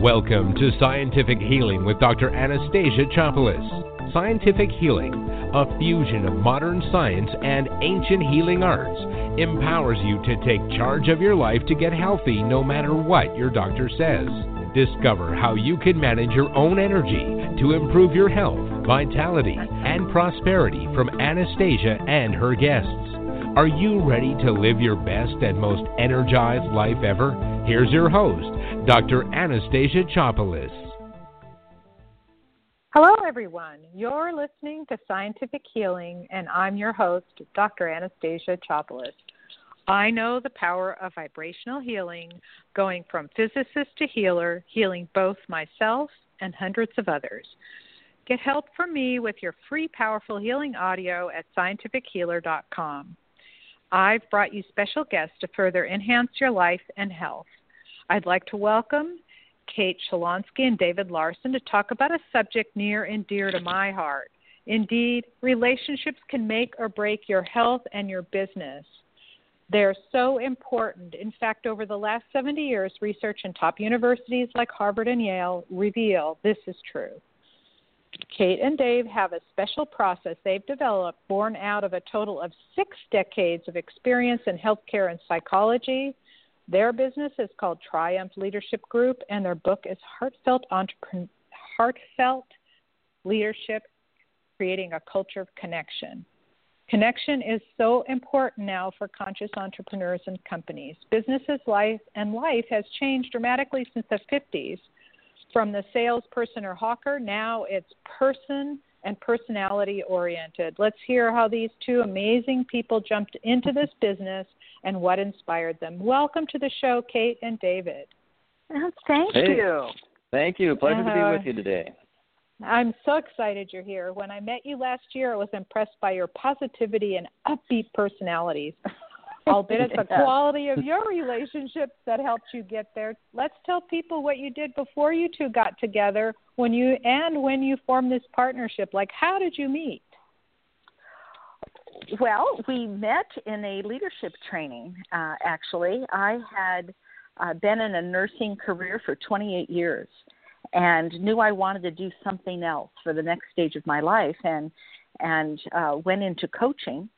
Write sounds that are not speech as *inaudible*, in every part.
Welcome to Scientific Healing with Dr. Anastasia Chopelas. Scientific Healing, a fusion of modern science and ancient healing arts, empowers you to take charge of your life to get healthy no matter what your doctor says. Discover how you can manage your own energy to improve your health, vitality, and prosperity from Anastasia and her guests. Are you ready to live your best and most energized life ever? Here's your host, Dr. Anastasia Chopelas. Hello, everyone. You're listening to Scientific Healing, and I'm your host, Dr. Anastasia Chopelas. I know the power of vibrational healing, going from physicist to healer, healing both myself and hundreds of others. Get help from me with your free, powerful healing audio at scientifichealer.com. I've brought you special guests to further enhance your life and health. I'd like to welcome Kate Sholonski and David Larson to talk about a subject near and dear to my heart. Indeed, relationships can make or break your health and your business. They're so important. In fact, over the last 70 years, research in top universities like Harvard and Yale reveal this is true. Kate and Dave have a special process they've developed born out of a total of six decades of experience in healthcare and psychology. Their business is called Triumph Leadership Group, and their book is Heartfelt, Entrepren- Heartfelt Leadership Creating a Culture of Connection. Connection is so important now for conscious entrepreneurs and companies. Businesses life and life has changed dramatically since the 50s from the salesperson or hawker, now it's person and personality oriented. Let's hear how these two amazing people jumped into this business and what inspired them. Welcome to the show, Kate and David. Thank hey. you. Thank you. Pleasure uh, to be Uh-huh. with you today. I'm so excited you're here. When I met you last year, I was impressed by your positivity and upbeat personalities. *laughs* Albeit it's the quality of your relationships that helped you get there. Let's tell people what you did before you two got together when you and when you formed this partnership. Like how did you meet? Well, we met in a leadership training, uh, actually. I had uh, been in a nursing career for 28 years and knew I wanted to do something else for the next stage of my life and and uh, went into coaching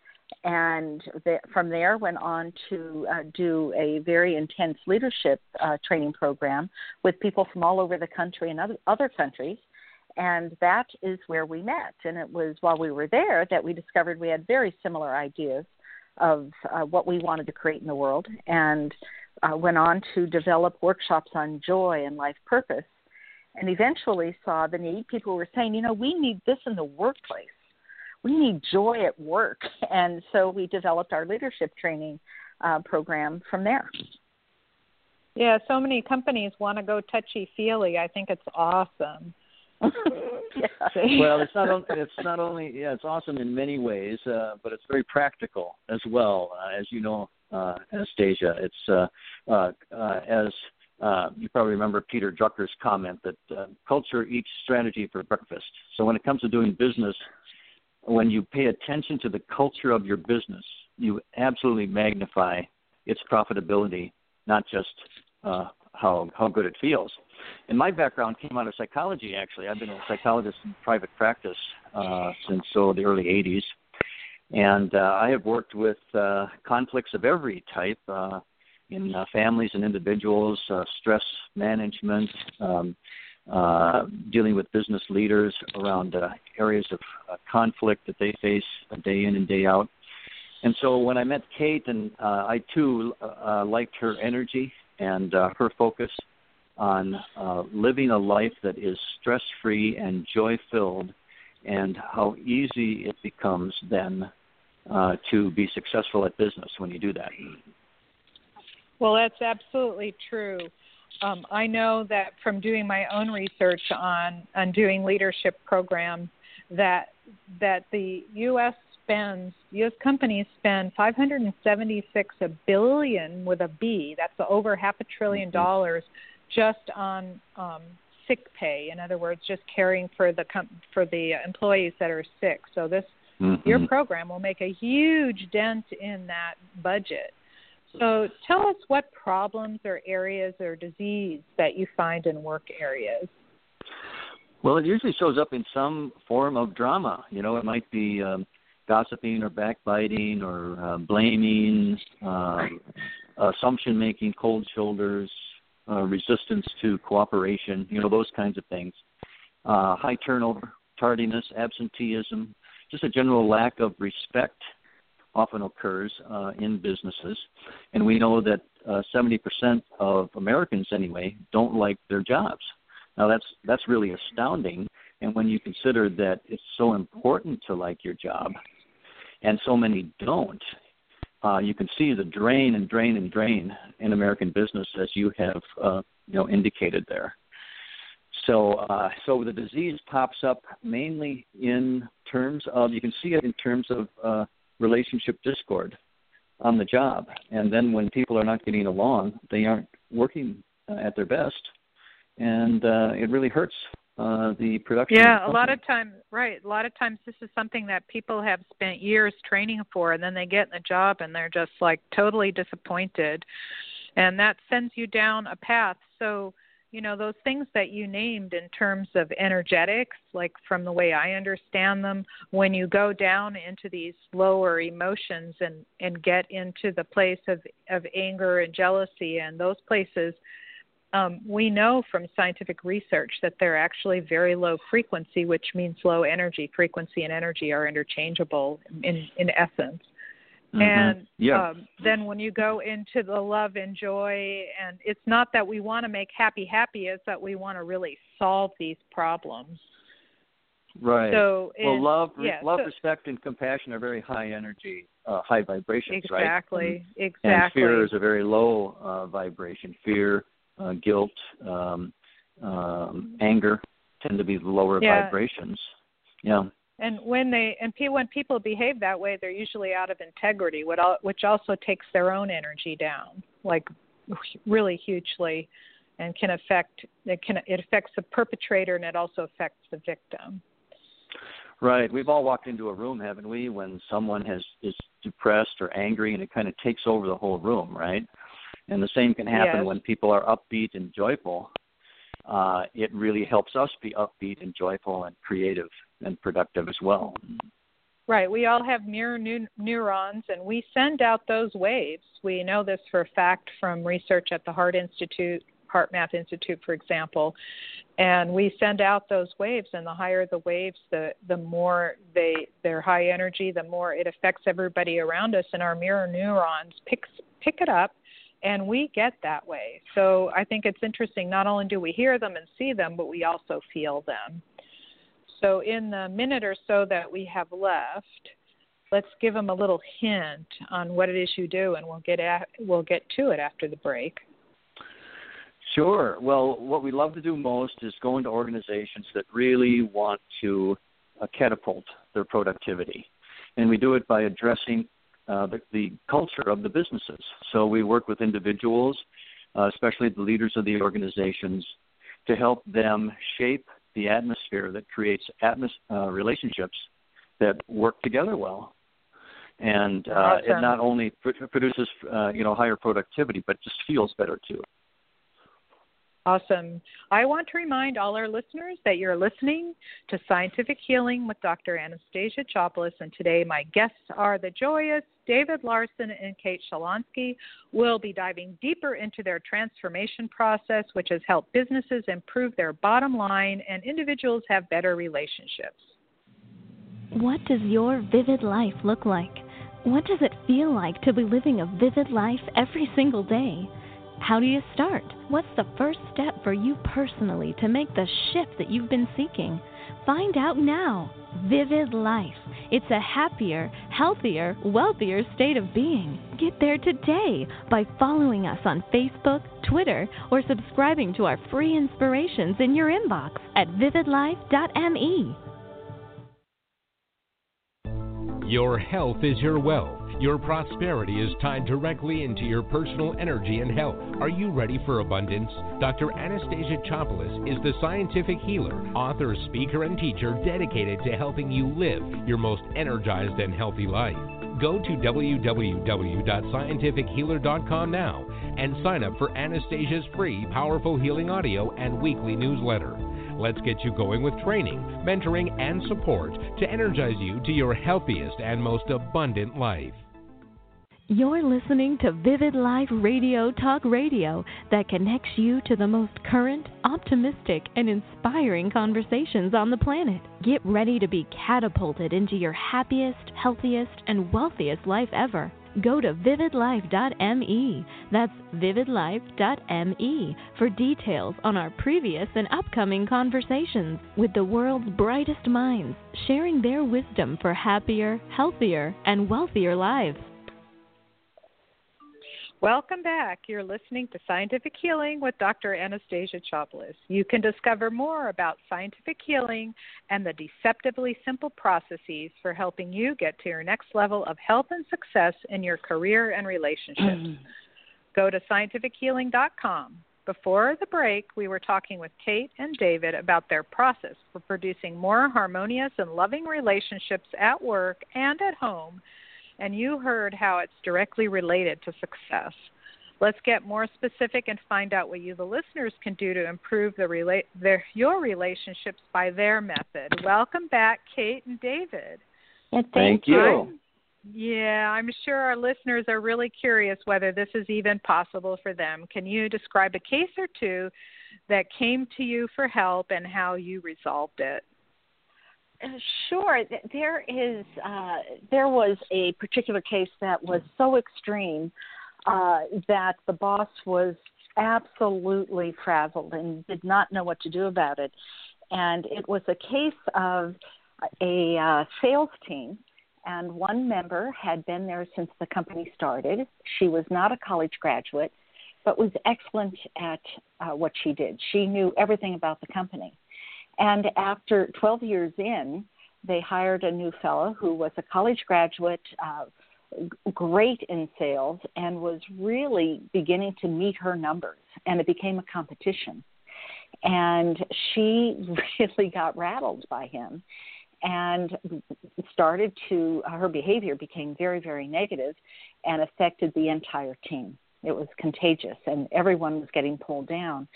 and the, from there went on to uh, do a very intense leadership uh, training program with people from all over the country and other, other countries and that is where we met and it was while we were there that we discovered we had very similar ideas of uh, what we wanted to create in the world and uh, went on to develop workshops on joy and life purpose and eventually saw the need people were saying you know we need this in the workplace we need joy at work. *laughs* And so we developed our leadership training uh, program from there. Yeah, so many companies want to go touchy feely. I think it's awesome. *laughs* yeah. Well, it's not *laughs* only it's not only yeah, it's awesome in many ways, uh, but it's very practical as well. Uh, as you know, uh, Anastasia, it's uh, uh, uh, as uh, you probably remember Peter Drucker's comment that uh, culture eats strategy for breakfast. So when it comes to doing business, when you pay attention to the culture of your business, you absolutely magnify its profitability, not just uh, how how good it feels. And my background came out of psychology. Actually, I've been a psychologist in private practice uh, since so the early '80s, and uh, I have worked with uh, conflicts of every type uh, in uh, families and individuals, uh, stress management. Um, uh, dealing with business leaders around uh, areas of uh, conflict that they face day in and day out. And so when I met Kate, and uh, I too uh, liked her energy and uh, her focus on uh, living a life that is stress free and joy filled, and how easy it becomes then uh, to be successful at business when you do that. Well, that's absolutely true. um, I know that from doing my own research on on doing leadership programs that that the U.S. spends U.S. companies spend 576 a billion with a B. That's over half a trillion mm-hmm. dollars just on um, sick pay. In other words, just caring for the com- for the employees that are sick. So this mm-hmm. your program will make a huge dent in that budget. So tell us what problems or areas or disease that you find in work areas. Well, it usually shows up in some form of drama. You know, it might be um, gossiping or backbiting or uh, blaming, uh, assumption making, cold shoulders, uh, resistance to cooperation. You know, those kinds of things. Uh, high turnover, tardiness, absenteeism, just a general lack of respect often occurs uh, in businesses, and we know that uh, 70% of Americans, anyway, don't like their jobs. Now that's that's really astounding, and when you consider that it's so important to like your job, and so many don't, uh, you can see the drain and drain and drain in American business as you have uh, you know indicated there. So, uh, so the disease pops up mainly in terms of you can see it in terms of uh, relationship discord on the job. And then when people are not getting along, they aren't working uh, at their best, and uh, it really hurts uh, the production. Yeah, a lot of times, right? A lot of times, this is something that people have spent years training for, and then they get in the job and they're just like totally disappointed, and that sends you down a path. So you know those things that you named in terms of energetics like from the way i understand them when you go down into these lower emotions and and get into the place of of anger and jealousy and those places um, we know from scientific research that they're actually very low frequency, which means low energy. Frequency and energy are interchangeable in, in essence. Mm-hmm. And yeah. um, then when you go into the love and joy, and it's not that we want to make happy happy, it's that we want to really solve these problems. Right. So, well, love, yeah, love, so, respect, and compassion are very high energy, uh, high vibrations, exactly, right? Exactly. Exactly. And fear is a very low uh, vibration. Fear, uh, guilt, um, um, anger tend to be the lower yeah. vibrations. Yeah and when they and pe- when people behave that way they're usually out of integrity which also takes their own energy down like really hugely and can affect it can it affects the perpetrator and it also affects the victim right we've all walked into a room haven't we when someone has is depressed or angry and it kind of takes over the whole room right and the same can happen yes. when people are upbeat and joyful uh, it really helps us be upbeat and joyful and creative and productive as well. Right. We all have mirror neurons, and we send out those waves. We know this for a fact from research at the Heart Institute, HeartMath Institute, for example. And we send out those waves, and the higher the waves, the the more they they're high energy, the more it affects everybody around us, and our mirror neurons picks pick it up and we get that way. So I think it's interesting. Not only do we hear them and see them, but we also feel them. So in the minute or so that we have left, let's give them a little hint on what it is you do, and we'll get at, we'll get to it after the break. Sure. Well, what we love to do most is go into organizations that really want to uh, catapult their productivity, and we do it by addressing uh, the, the, culture of the businesses. So we work with individuals, uh, especially the leaders of the organizations, to help them shape the atmosphere that creates atmos- uh, relationships that work together well. And uh, awesome. it not only pr- produces uh, you know higher productivity, but just feels better too. Awesome. I want to remind all our listeners that you're listening to Scientific Healing with Dr. Anastasia Chopelas, and today my guests are the joyous David Larson and Kate Sholonski. We'll be diving deeper into their transformation process, which has helped businesses improve their bottom line and individuals have better relationships. What does your vivid life look like? What does it feel like to be living a vivid life every single day? How do you start? What's the first step for you personally to make the shift that you've been seeking? Find out now. Vivid Life It's a happier, healthier, wealthier state of being. Get there today by following us on Facebook, Twitter, or subscribing to our free inspirations in your inbox at vividlife.me. Your health is your wealth. Your prosperity is tied directly into your personal energy and health. Are you ready for abundance? Dr. Anastasia Chopelas is the scientific healer, author, speaker, and teacher dedicated to helping you live your most energized and healthy life. Go to www.scientifichealer.com now and sign up for Anastasia's free Powerful Healing Audio and weekly newsletter. Let's get you going with training, mentoring, and support to energize you to your healthiest and most abundant life. You're listening to Vivid Life Radio Talk Radio that connects you to the most current, optimistic, and inspiring conversations on the planet. Get ready to be catapulted into your happiest, healthiest, and wealthiest life ever. Go to vividlife.me. That's vividlife.me for details on our previous and upcoming conversations with the world's brightest minds, sharing their wisdom for happier, healthier, and wealthier lives. Welcome back. You're listening to Scientific Healing with Dr. Anastasia Chopelas. You can discover more about scientific healing and the deceptively simple processes for helping you get to your next level of health and success in your career and relationships. *clears throat* Go to scientifichealing.com. Before the break, we were talking with Kate and David about their process for producing more harmonious and loving relationships at work and at home and you heard how it's directly related to success. Let's get more specific and find out what you, the listeners, can do to improve the rela- their, your relationships by their method. Welcome back, Kate and David. thank, thank you. I'm, yeah, I'm sure our listeners are really curious whether this is even possible for them. Can you describe a case or two that came to you for help and how you resolved it? Sure. There is. Uh, there was a particular case that was so extreme uh, that the boss was absolutely frazzled and did not know what to do about it. And it was a case of a uh, sales team, and one member had been there since the company started. She was not a college graduate, but was excellent at uh, what she did. She knew everything about the company and after 12 years in, they hired a new fellow who was a college graduate, uh, great in sales, and was really beginning to meet her numbers. And it became a competition. And she *laughs* really got rattled by him and started to, her behavior became very, very negative and affected the entire team. It was contagious, and everyone was getting pulled down.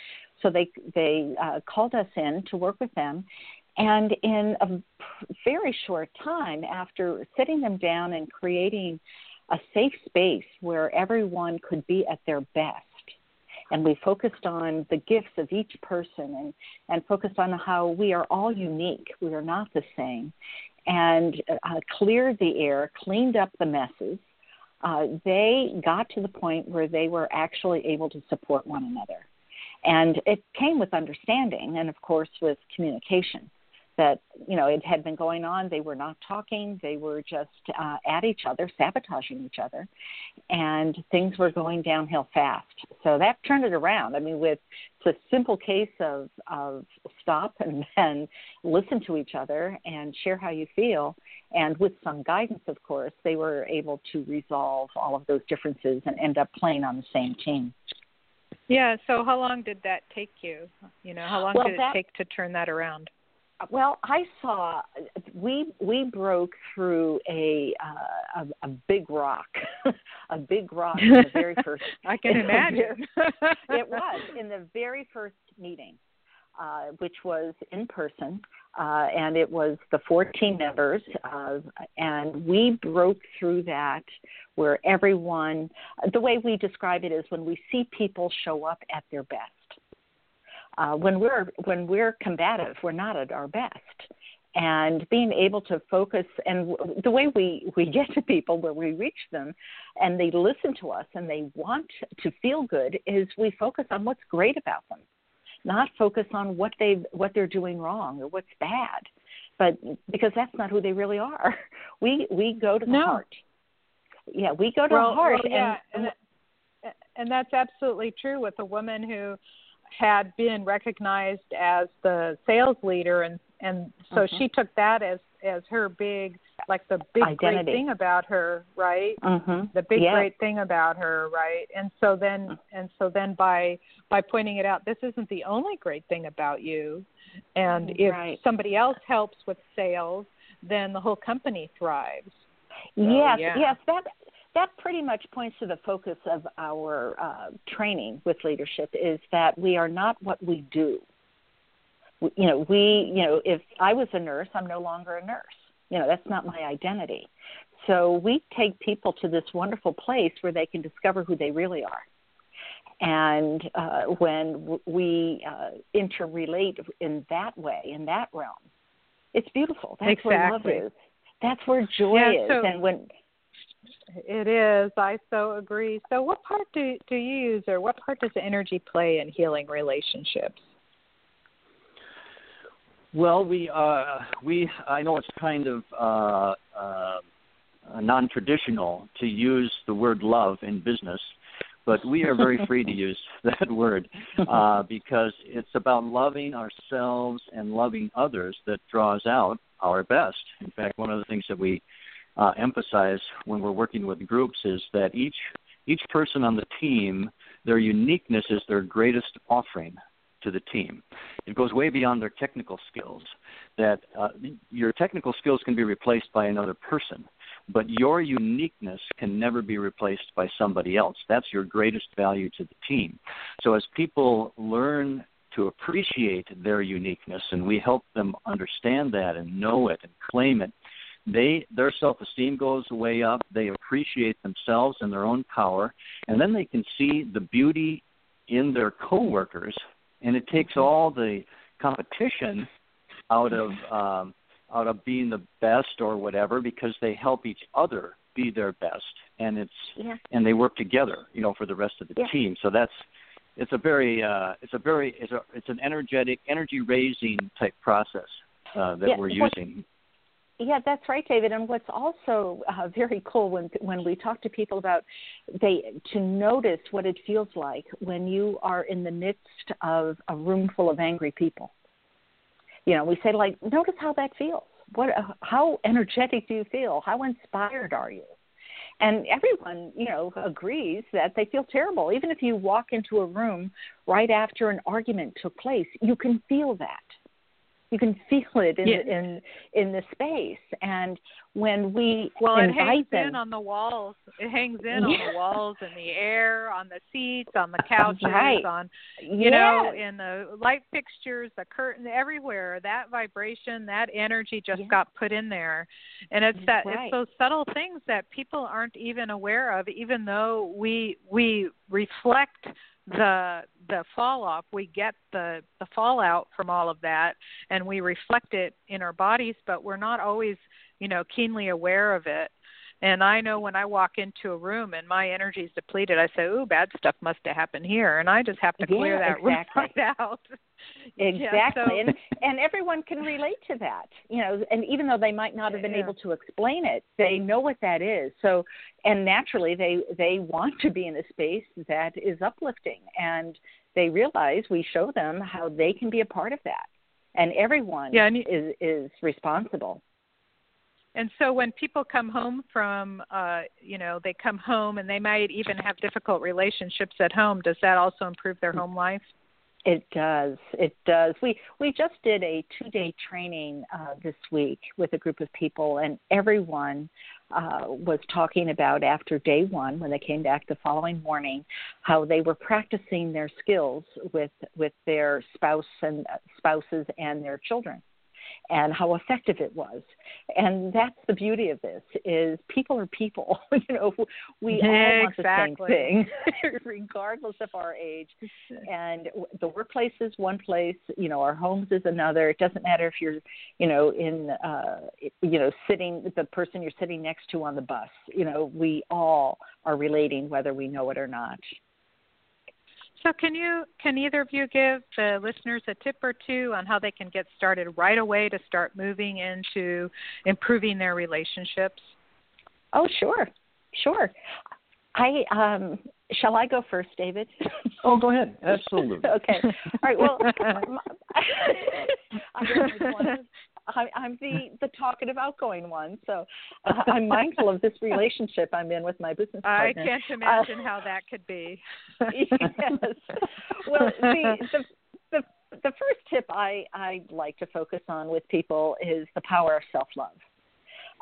So they they uh, called us in to work with them, and in a very short time, after sitting them down and creating a safe space where everyone could be at their best, and we focused on the gifts of each person and, and focused on how we are all unique. We are not the same. And uh, cleared the air, cleaned up the messes. Uh, they got to the point where they were actually able to support one another. And it came with understanding and, of course, with communication that, you know, it had been going on. They were not talking, they were just uh, at each other, sabotaging each other, and things were going downhill fast. So that turned it around. I mean, with it's a simple case of, of stop and, *laughs* and listen to each other and share how you feel. And with some guidance, of course, they were able to resolve all of those differences and end up playing on the same team. Yeah. So how long did that take you? You know, how long well, did it that, take to turn that around? Well, I saw we we broke through a uh, a, a big rock, *laughs* a big rock in the very *laughs* first. I can imagine. *laughs* it was in the very first meeting, uh, which was in person, uh, and it was the 14 members, uh, and we broke through that where everyone, the way we describe it is when we see people show up at their best. Uh, when we're when we're combative, we're not at our best. And being able to focus, and the way we, we get to people where we reach them and they listen to us and they want to feel good is we focus on what's great about them not focus on what they what they're doing wrong or what's bad. but because that's not who they really are. *laughs* We we go to the no. heart. Yeah, we go to well, the heart well, yeah, and, and and that's absolutely true with a woman who had been recognized as the sales leader and and so mm-hmm. she took that as as her big like the big Identity. great thing about her right mm-hmm. the big yes. great thing about her right and so then and so then by by pointing it out this isn't the only great thing about you and if right. somebody else helps with sales then the whole company thrives so, yes yeah. yes that that pretty much points to the focus of our uh, training with leadership is that we are not what we do you know we you know if i was a nurse i'm no longer a nurse you know that's not my identity. So we take people to this wonderful place where they can discover who they really are. And uh, when we uh, interrelate in that way in that realm it's beautiful. That's exactly. where love is. That's where joy yeah, is. so and when it is. I so agree. So what part do do you use or what part does energy play in healing relationships Well, we uh, we I know it's kind of uh, uh, non-traditional to use the word love in business, but we are very *laughs* free to use that word uh, because it's about loving ourselves and loving others that draws out our best. In fact, one of the things that we uh, emphasize when we're working with groups is that each each person on the team, their uniqueness is their greatest offering to the team. It goes way beyond their technical skills. That uh, your technical skills can be replaced by another person, but your uniqueness can never be replaced by somebody else. That's your greatest value to the team. So as people learn to appreciate their uniqueness and we help them understand that and know it and claim it, they their self-esteem goes way up. They appreciate themselves and their own power, and then they can see the beauty in their coworkers and it takes all the competition out of um, out of being the best or whatever because they help each other be their best. And it's yeah. and they work together you know for the rest of the Yeah. team. So that's it's a very uh, it's a very it's a it's an energetic energy raising type process uh, that Yeah, we're using Yeah, that's right, David. And what's also uh, very cool when when we talk to people about they to notice what it feels like when you are in the midst of a room full of angry people. You know, we say like, notice how that feels. What, uh, how energetic do you feel? How inspired are you? And everyone, you know, agrees that they feel terrible. Even if you walk into a room right after an argument took place, you can feel that you can feel it in Yeah. the, in in the space and when we Well, it hangs them in on the walls. It hangs in on the walls, in the air, on the seats, on the *laughs* couches, Right. on you know, in the light fixtures, the curtain, everywhere. That vibration, that energy just Yeah. got put in there, and it's that Right. it's those subtle things that people aren't even aware of, even though we we reflect the the fall off we get the the fallout from all of that and we reflect it in our bodies but we're not always you know keenly aware of it and i know when i walk into a room and my energy is depleted i say ooh bad stuff must have happened here. And i just have to clear Yeah, that *laughs* exactly. room right out. *laughs* Yeah, exactly. So- and and everyone can relate to that you know and even though they might not have been Yeah. able to explain it they know what that is. So and naturally they they want to be in a space that is uplifting and they realize we show them how they can be a part of that. And everyone Yeah, and you- is is responsible And so when people come home from, uh, you know, they come home and they might even have difficult relationships at home. Does that also improve their home life? It does. It does. We we just did a two day training uh, this week with a group of people, and everyone uh, was talking about after day one, when they came back the following morning, how they were practicing their skills with with their spouse and uh, spouses and their children and how effective it was. And that's the beauty of this is people are people. *laughs* You know we all want the same thing *laughs* regardless of our age. And the workplace is one place you know our homes is another. It doesn't matter if you're you know in uh you know sitting the person you're sitting next to on the bus. You know we all are relating whether we know it or not So can you can either of you give the listeners a tip or two on how they can get started right away to start moving into improving their relationships? Oh, sure. Sure. I um shall I go first, David? Oh, go ahead. Absolutely. *laughs* okay. All right. Well, *laughs* *laughs* I'm, I'm the *laughs* the talkative, outgoing one, so uh, I'm mindful of this relationship I'm in with my business partner. I can't imagine uh, how that could be. *laughs* yes. Well, the, the the the first tip I I like to focus on with people is the power of self love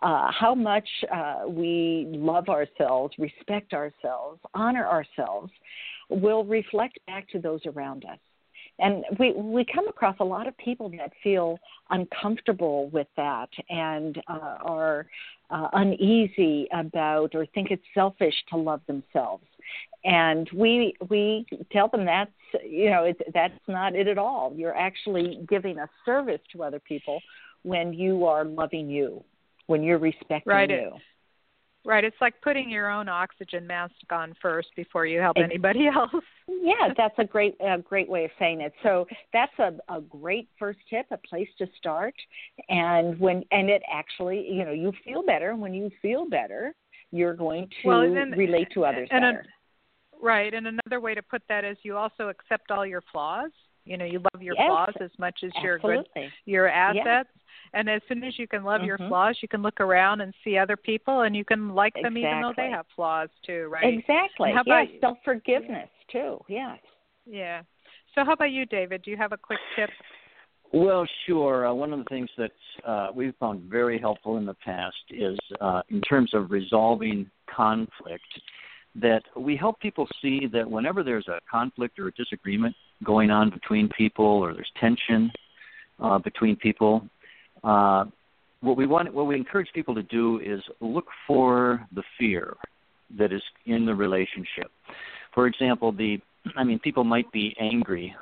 uh, how much uh, we love ourselves, respect ourselves, honor ourselves, will reflect back to those around us. And we, we come across a lot of people that feel uncomfortable with that and uh, are uh, uneasy about or think it's selfish to love themselves. And we we tell them that's you know it, that's not it at all. You're actually giving a service to other people when you are loving you when you're respecting right. you. Right. It's like putting your own oxygen mask on first before you help anybody *laughs* else. yeah, that's a great a great way of saying it. So that's a, a great first tip, a place to start. And when and it actually, you know, you feel better. When you feel better, you're going to well, then, relate to others and better. A, right. And another way to put that is you also accept all your flaws. You know, you love your yes, flaws as much as absolutely. your good your assets. Yeah. And as soon as you can love mm-hmm. your flaws, you can look around and see other people, and you can like them exactly. even though they have flaws too, right? Exactly. And how yeah, about self forgiveness too. Yes. Yeah. So how about you, David? Do you have a quick tip? Well, sure. Uh, one of the things that uh, we've found very helpful in the past is uh, in terms of resolving conflict, that we help people see that whenever there's a conflict or a disagreement going on between people or there's tension uh, between people, uh, what we want, what we encourage people to do is look for the fear that is in the relationship. For example, the I mean, people might be angry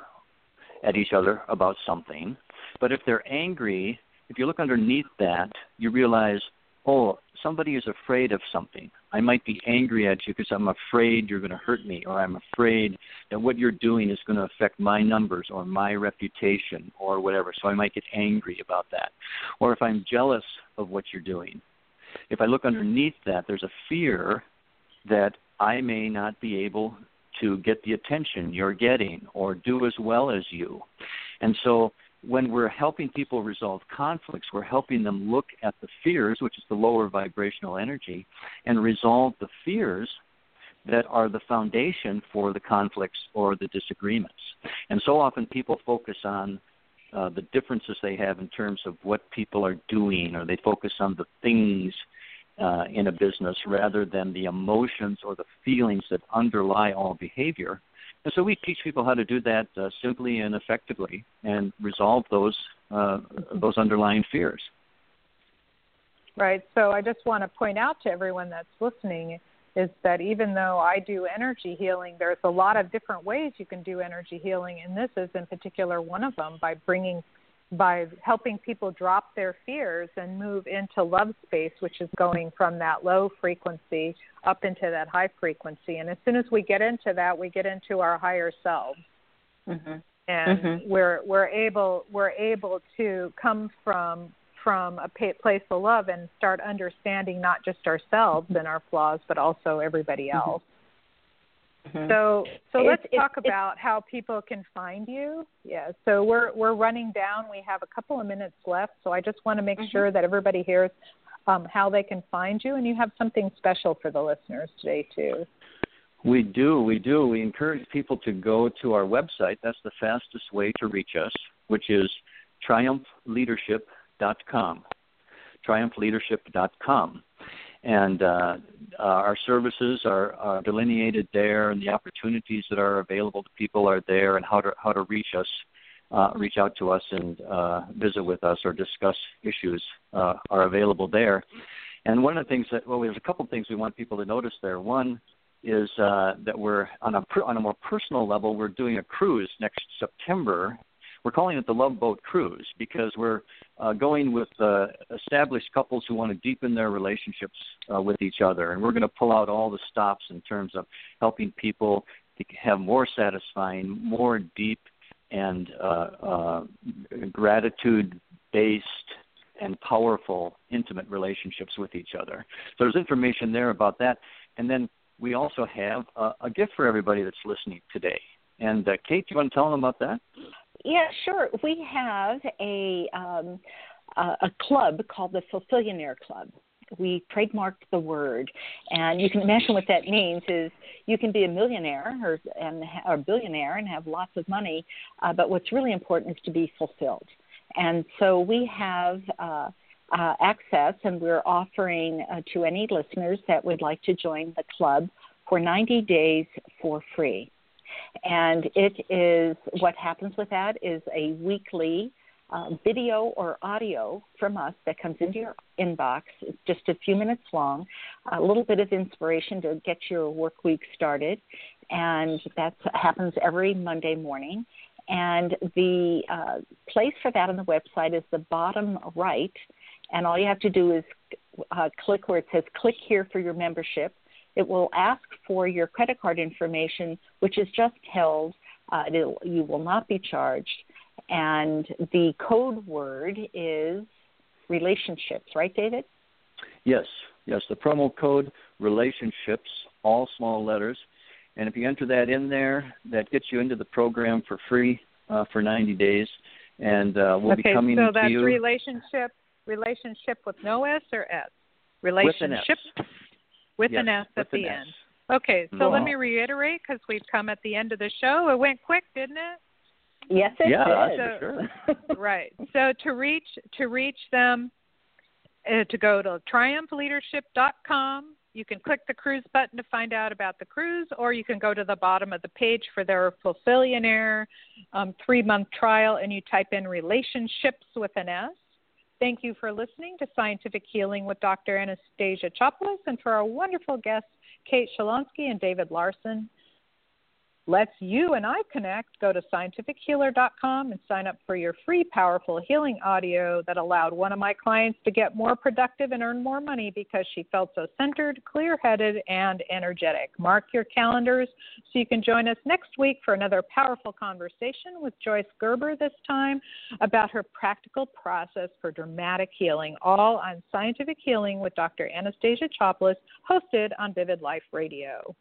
at each other about something, but if they're angry, if you look underneath that, you realize, oh, somebody is afraid of something. I might be angry at you because I'm afraid you're going to hurt me, or I'm afraid that what you're doing is going to affect my numbers or my reputation or whatever. So I might get angry about that. Or if I'm jealous of what you're doing, if I look mm-hmm. underneath that, there's a fear that I may not be able to get the attention you're getting or do as well as you. And so when we're helping people resolve conflicts, we're helping them look at the fears, which is the lower vibrational energy, and resolve the fears that are the foundation for the conflicts or the disagreements. And so often people focus on uh, the differences they have in terms of what people are doing, or they focus on the things uh, in a business rather than the emotions or the feelings that underlie all behavior. And so we teach people how to do that uh, simply and effectively and resolve those uh, those underlying fears. Right. So I just want to point out to everyone that's listening is that even though I do energy healing, there's a lot of different ways you can do energy healing, and this is in particular one of them by bringing by helping people drop their fears and move into love space, which is going from that low frequency up into that high frequency. And as soon as we get into that, we get into our higher selves. Mm-hmm. And mm-hmm. we're we're able we're able to come from from a place of love and start understanding not just ourselves and our flaws, but also everybody mm-hmm. else. Mm-hmm. So so it's, let's it's, talk it's, about how people can find you. Yeah. So we're we're running down. We have a couple of minutes left. So I just want to make mm-hmm. sure that everybody hears um, how they can find you, and you have something special for the listeners today too. We do, we do. We encourage people to go to our website. That's the fastest way to reach us, which is triumphleadership.com. Triumphleadership.com and uh, uh, our services are, are, delineated there, and the opportunities that are available to people are there, and how to how to reach us, uh, reach out to us, and uh, visit with us or discuss issues uh, are available there. And one of the things that well, there's a couple of things we want people to notice there. One is that we're on a on a more personal level. We're doing a cruise next September we're calling it the Love Boat Cruise because we're uh, going with uh, established couples who want to deepen their relationships uh, with each other, and we're going to pull out all the stops in terms of helping people have more satisfying, more deep, and uh, uh, gratitude based and powerful, intimate relationships with each other. So there's information there about that. And then we also have a, a gift for everybody that's listening today. And uh, Kate, you want to tell them about that? Yeah, sure. We have a um, a club called the Fulfillionaire Club. We trademarked the word, and you can imagine what that means. Is you can be a millionaire or and a billionaire and have lots of money, uh, but what's really important is to be fulfilled. And so we have uh, uh, access, and we're offering uh, to any listeners that would like to join the club for 90 days for free. And it is what happens with that is a weekly uh, video or audio from us that comes into your inbox. It's just a few minutes long, a little bit of inspiration to get your work week started. And that happens every Monday morning. And the uh, place for that on the website is the bottom right. And all you have to do is uh, click where it says click here for your membership. It will ask for your credit card information, which is just held. Uh, you will not be charged. And the code word is relationships, right, David? Yes, yes. The promo code relationships, all small letters. And if you enter that in there, that gets you into the program for free uh, for 90 days. And uh, we'll okay, be coming in. so to that's you. relationship, relationship with no S or S? Relationship with an S, with an an S at the S. end. Okay, so let me reiterate because we've come at the end of the show. It went quick, didn't it? Yes, it yeah, did. that's for sure. *laughs* right. So to reach to reach them, uh, to go to triumphleadership.com. You can click the cruise button to find out about the cruise, or you can go to the bottom of the page for their Fulfillionaire um, three month trial, and you type in relationships with an S. Thank you for listening to Scientific Healing with Dr. Anastasia Chopelas, and for our wonderful guests, Kate Sholonski and David Larson. Let's you and I connect. Go to scientifichealer.com and sign up for your free powerful healing audio that allowed one of my clients to get more productive and earn more money because she felt so centered, clear headed, and energetic. Mark your calendars so you can join us next week for another powerful conversation with Joyce Gerber, this time about her practical process for dramatic healing, all on Scientific Healing with Dr. Anastasia Chopelas, hosted on Vivid Life Radio.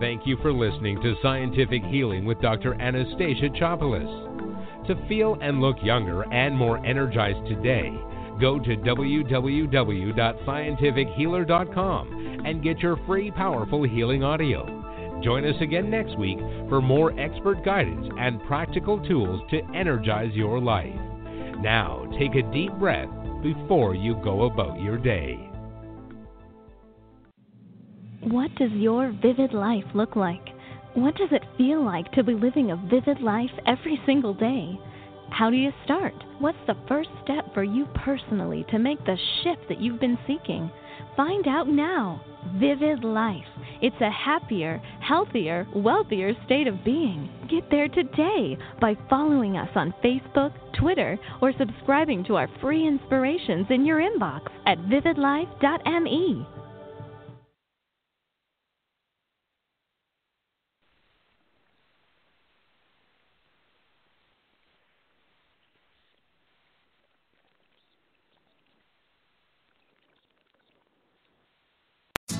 Thank you for listening to Scientific Healing with Dr. Anastasia Chopelas. To feel and look younger and more energized today, go to www.scientifichealer.com and get your free powerful healing audio. Join us again next week for more expert guidance and practical tools to energize your life. Now, take a deep breath before you go about your day. What does your vivid life look like? What does it feel like to be living a vivid life every single day? How do you start? What's the first step for you personally to make the shift that you've been seeking? Find out now. Vivid Life. It's a happier, healthier, wealthier state of being. Get there today by following us on Facebook, Twitter, or subscribing to our free inspirations in your inbox at vividlife.me.